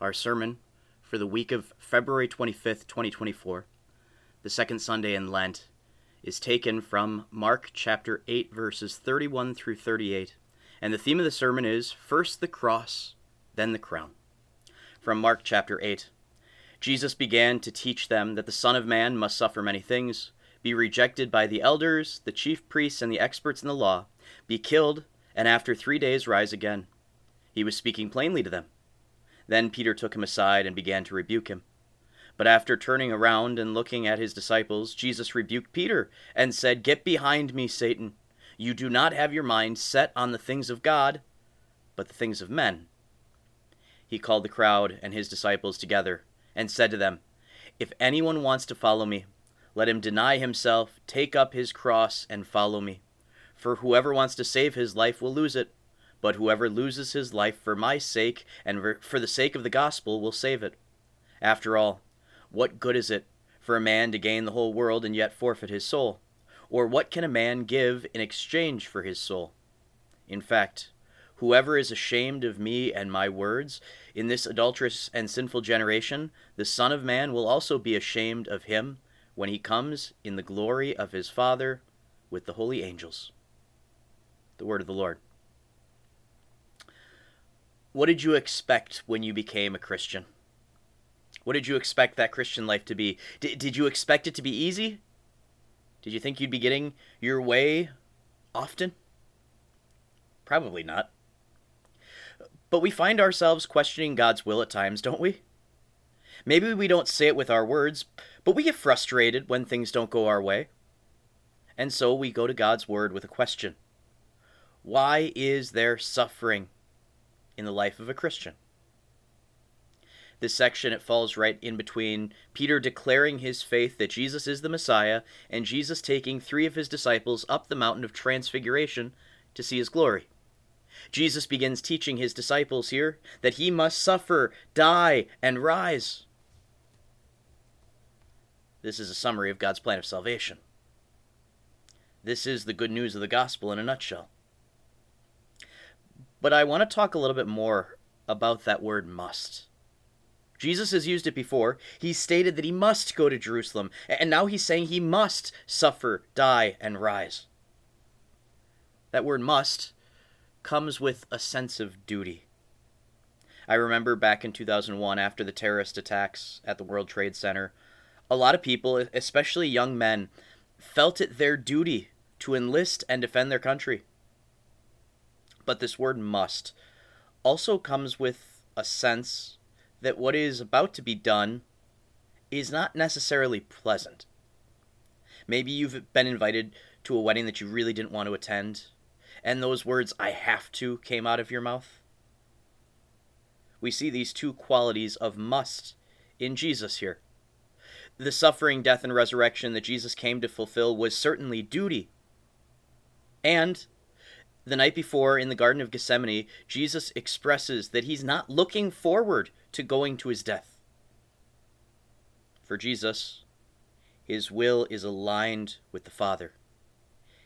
Our sermon for the week of February 25th, 2024, the second Sunday in Lent, is taken from Mark chapter 8, verses 31 through 38. And the theme of the sermon is First the cross, then the crown. From Mark chapter 8 Jesus began to teach them that the Son of Man must suffer many things, be rejected by the elders, the chief priests, and the experts in the law, be killed, and after three days rise again. He was speaking plainly to them. Then Peter took him aside and began to rebuke him. But after turning around and looking at his disciples, Jesus rebuked Peter and said, Get behind me, Satan. You do not have your mind set on the things of God, but the things of men. He called the crowd and his disciples together and said to them, If anyone wants to follow me, let him deny himself, take up his cross, and follow me. For whoever wants to save his life will lose it but whoever loses his life for my sake and for the sake of the gospel will save it. After all, what good is it for a man to gain the whole world and yet forfeit his soul? Or what can a man give in exchange for his soul? In fact, whoever is ashamed of me and my words in this adulterous and sinful generation, the Son of Man will also be ashamed of him when he comes in the glory of his Father with the holy angels. The word of the Lord. What did you expect when you became a Christian? What did you expect that Christian life to be? D- did you expect it to be easy? Did you think you'd be getting your way often? Probably not. But we find ourselves questioning God's will at times, don't we? Maybe we don't say it with our words, but we get frustrated when things don't go our way. And so we go to God's Word with a question Why is there suffering? In the life of a Christian. This section, it falls right in between Peter declaring his faith that Jesus is the Messiah and Jesus taking three of his disciples up the mountain of transfiguration to see his glory. Jesus begins teaching his disciples here that he must suffer, die, and rise. This is a summary of God's plan of salvation. This is the good news of the gospel in a nutshell. But I want to talk a little bit more about that word must. Jesus has used it before. He stated that he must go to Jerusalem, and now he's saying he must suffer, die, and rise. That word must comes with a sense of duty. I remember back in 2001, after the terrorist attacks at the World Trade Center, a lot of people, especially young men, felt it their duty to enlist and defend their country but this word must also comes with a sense that what is about to be done is not necessarily pleasant. Maybe you've been invited to a wedding that you really didn't want to attend, and those words, I have to, came out of your mouth. We see these two qualities of must in Jesus here. The suffering, death, and resurrection that Jesus came to fulfill was certainly duty. And the night before in the Garden of Gethsemane, Jesus expresses that he's not looking forward to going to his death. For Jesus, his will is aligned with the Father.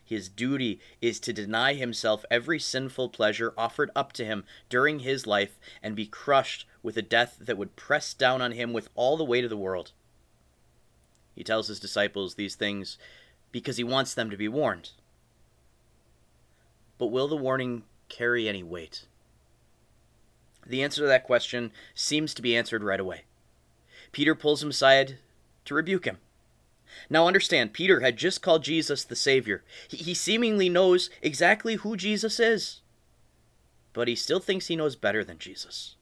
His duty is to deny himself every sinful pleasure offered up to him during his life and be crushed with a death that would press down on him with all the weight of the world. He tells his disciples these things because he wants them to be warned. But will the warning carry any weight? The answer to that question seems to be answered right away. Peter pulls him aside to rebuke him. Now understand, Peter had just called Jesus the Savior. He, he, seemingly knows exactly who Jesus is, but he still thinks he knows better than Jesus.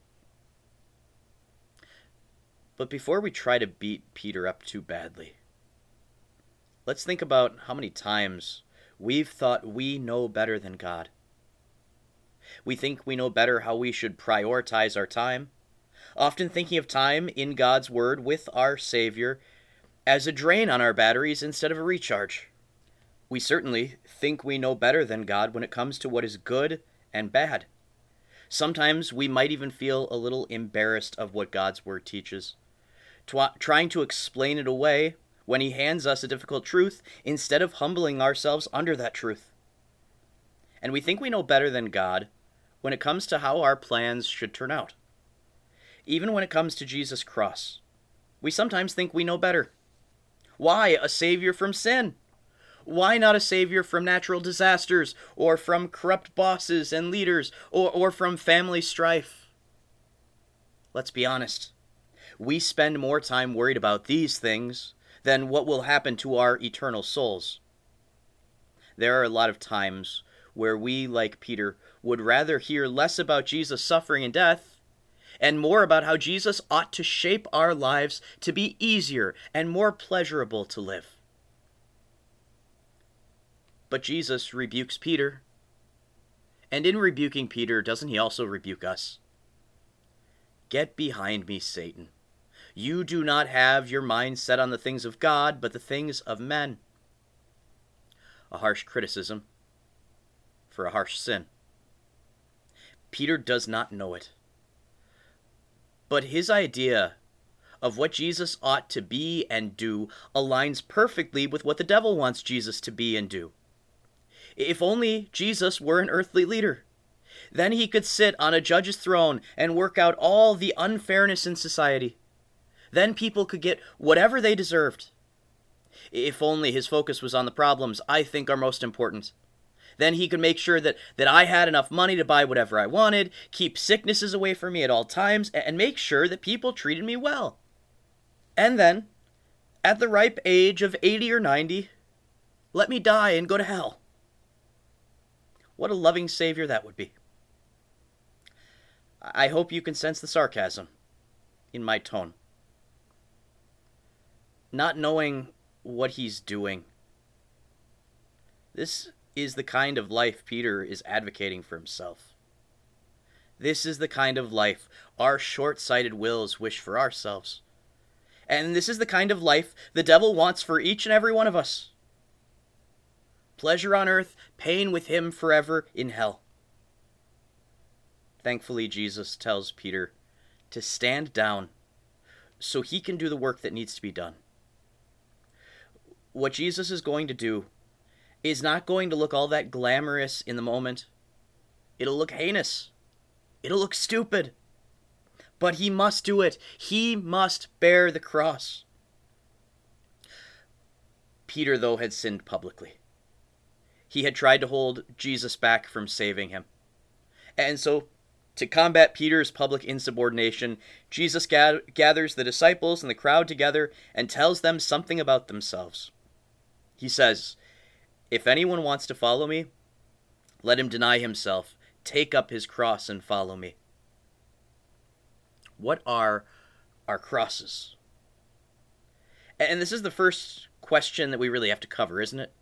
But before we try to beat Peter up too badly, let's think about how many times We've thought we know better than God. We think we know better how we should prioritize our time, often thinking of time in God's Word with our Savior as a drain on our batteries instead of a recharge. We certainly think we know better than God when it comes to what is good and bad. Sometimes we might even feel a little embarrassed of what God's Word teaches, trying to explain it away when he hands us a difficult truth instead of humbling ourselves under that truth. And we think we know better than God when it comes to how our plans should turn out. even when it comes to Jesus' cross, we sometimes think we know better. Why a savior from sin? Why not a savior from natural disasters, or from corrupt bosses and leaders, or, or from family strife? Let's be honest. We spend more time worried about these things than what will happen to our eternal souls. There are a lot of times where we, like Peter, would rather hear less about Jesus' suffering and death and more about how Jesus ought to shape our lives to be easier and more pleasurable to live. But Jesus rebukes Peter. And in rebuking Peter, doesn't he also rebuke us? Get behind me, Satan. You do not have your mind set on the things of God, but the things of men. A harsh criticism for a harsh sin. Peter does not know it. But his idea of what Jesus ought to be and do aligns perfectly with what the devil wants Jesus to be and do. If only Jesus were an earthly leader. Then he could sit on a judge's throne and work out all the unfairness in society. Then people could get whatever they deserved. If only his focus was on the problems I think are most important. Then he could make sure that, that I had enough money to buy whatever I wanted, keep sicknesses away from me at all times, and make sure that people treated me well. And then, at the ripe age of 80 or 90, let me die and go to hell. What a loving Savior that would be. I hope you can sense the sarcasm in my tone. Not knowing what he's doing. This is the kind of life Peter is advocating for himself. This is the kind of life our short sighted wills wish for ourselves. And this is the kind of life the devil wants for each and every one of us pleasure on earth, pain with him forever in hell. Thankfully, Jesus tells Peter to stand down so he can do the work that needs to be done. What Jesus is going to do is not going to look all that glamorous in the moment. It'll look heinous. It'll look stupid. But he must do it. He must bear the cross. Peter, though, had sinned publicly he had tried to hold Jesus back from saving him. And so, to combat Peter's public insubordination, Jesus gathers the disciples and the crowd together and tells them something about themselves. He says, If anyone wants to follow me, let him deny himself, take up his cross, and follow me. What are our crosses? And this is the first question that we really have to cover, isn't it?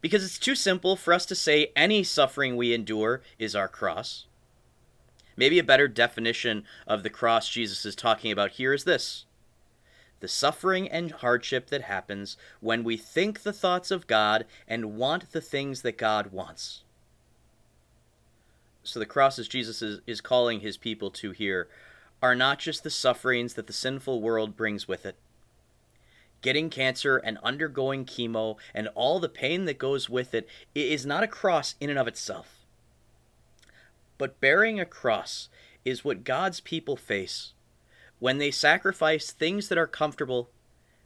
because it's too simple for us to say any suffering we endure is our cross. Maybe a better definition of the cross Jesus is talking about here is this the suffering and hardship that happens when we think the thoughts of God and want the things that God wants. So the crosses Jesus is, is calling his people to here are not just the sufferings that the sinful world brings with it, getting cancer and undergoing chemo and all the pain that goes with it is not a cross in and of itself. But bearing a cross is what God's people face when they sacrifice things that are comfortable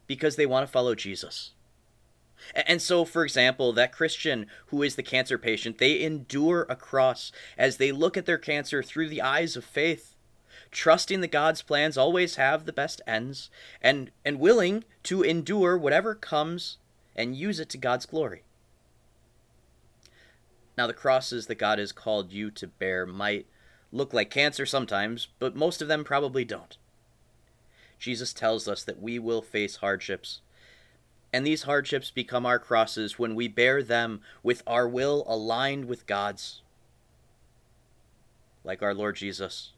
because they want to follow Jesus. And so, for example, that Christian who is the cancer patient, they endure a cross as they look at their cancer through the eyes of faith trusting that God's plans always have the best ends, and, and willing to endure whatever comes and use it to God's glory. Now, the crosses that God has called you to bear might look like cancer sometimes, but most of them probably don't. Jesus tells us that we will face hardships, and these hardships become our crosses when we bear them with our will aligned with God's. Like our Lord Jesus,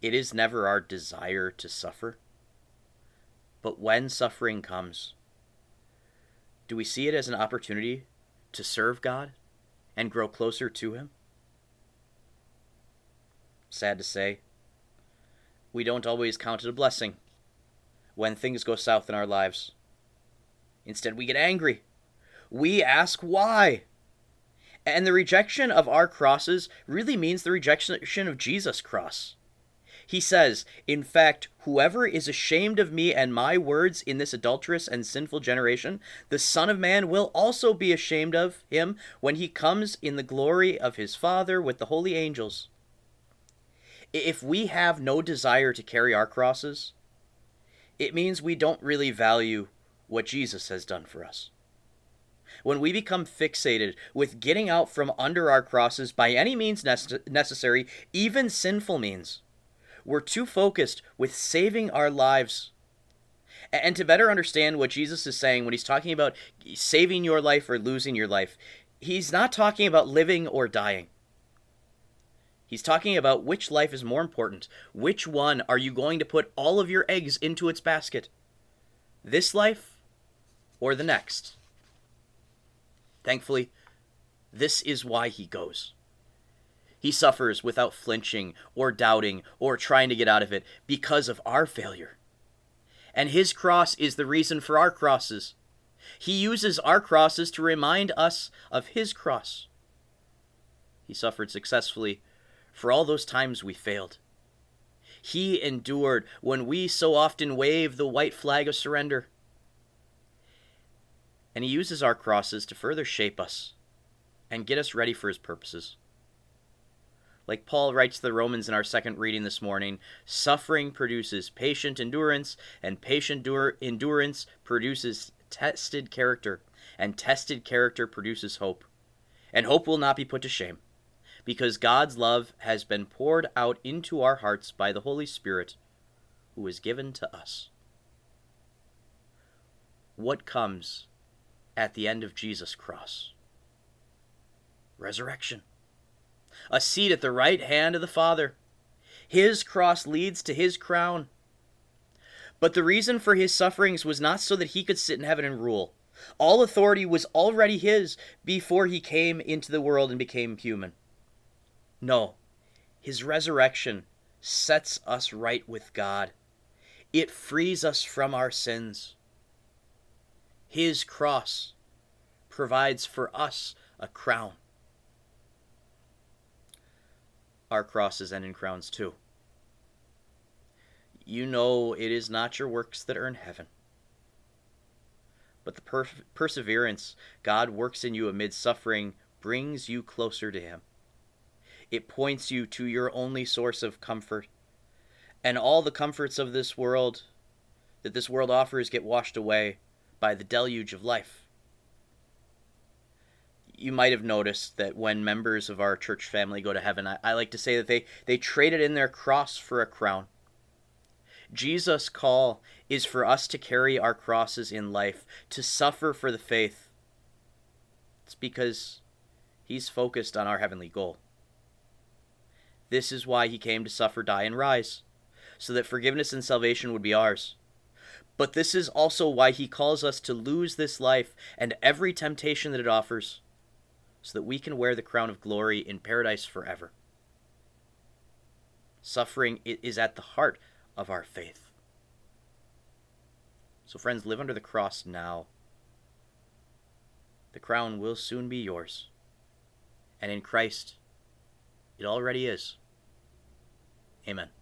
it is never our desire to suffer. But when suffering comes, do we see it as an opportunity to serve God and grow closer to Him? Sad to say, we don't always count it a blessing when things go south in our lives. Instead, we get angry. We ask why. And the rejection of our crosses really means the rejection of Jesus' cross. He says, In fact, whoever is ashamed of me and my words in this adulterous and sinful generation, the Son of Man will also be ashamed of him when he comes in the glory of his Father with the holy angels. If we have no desire to carry our crosses, it means we don't really value what Jesus has done for us. When we become fixated with getting out from under our crosses by any means necessary, even sinful means, we're too focused with saving our lives. And to better understand what Jesus is saying when he's talking about saving your life or losing your life, he's not talking about living or dying. He's talking about which life is more important. Which one are you going to put all of your eggs into its basket? This life or the next? Thankfully, this is why he goes. He suffers without flinching or doubting or trying to get out of it because of our failure. And his cross is the reason for our crosses. He uses our crosses to remind us of his cross. He suffered successfully for all those times we failed. He endured when we so often wave the white flag of surrender. And he uses our crosses to further shape us and get us ready for his purposes. Like Paul writes to the Romans in our second reading this morning, suffering produces patient endurance, and patient endurance produces tested character, and tested character produces hope. And hope will not be put to shame, because God's love has been poured out into our hearts by the Holy Spirit, who is given to us. What comes at the end of Jesus' cross? Resurrection a seat at the right hand of the Father. His cross leads to his crown. But the reason for his sufferings was not so that he could sit in heaven and rule. All authority was already his before he came into the world and became human. No, his resurrection sets us right with God. It frees us from our sins. His cross provides for us a crown our crosses and in crowns too. You know it is not your works that earn heaven, but the per- perseverance God works in you amid suffering brings you closer to Him. It points you to your only source of comfort, and all the comforts of this world that this world offers get washed away by the deluge of life you might have noticed that when members of our church family go to heaven, I, I, like to say that they, they traded in their cross for a crown. Jesus' call is for us to carry our crosses in life, to suffer for the faith. It's because he's focused on our heavenly goal. This is why he came to suffer, die, and rise, so that forgiveness and salvation would be ours. But this is also why he calls us to lose this life and every temptation that it offers so that we can wear the crown of glory in paradise forever. Suffering is at the heart of our faith. So, friends, live under the cross now. The crown will soon be yours. And in Christ, it already is. Amen.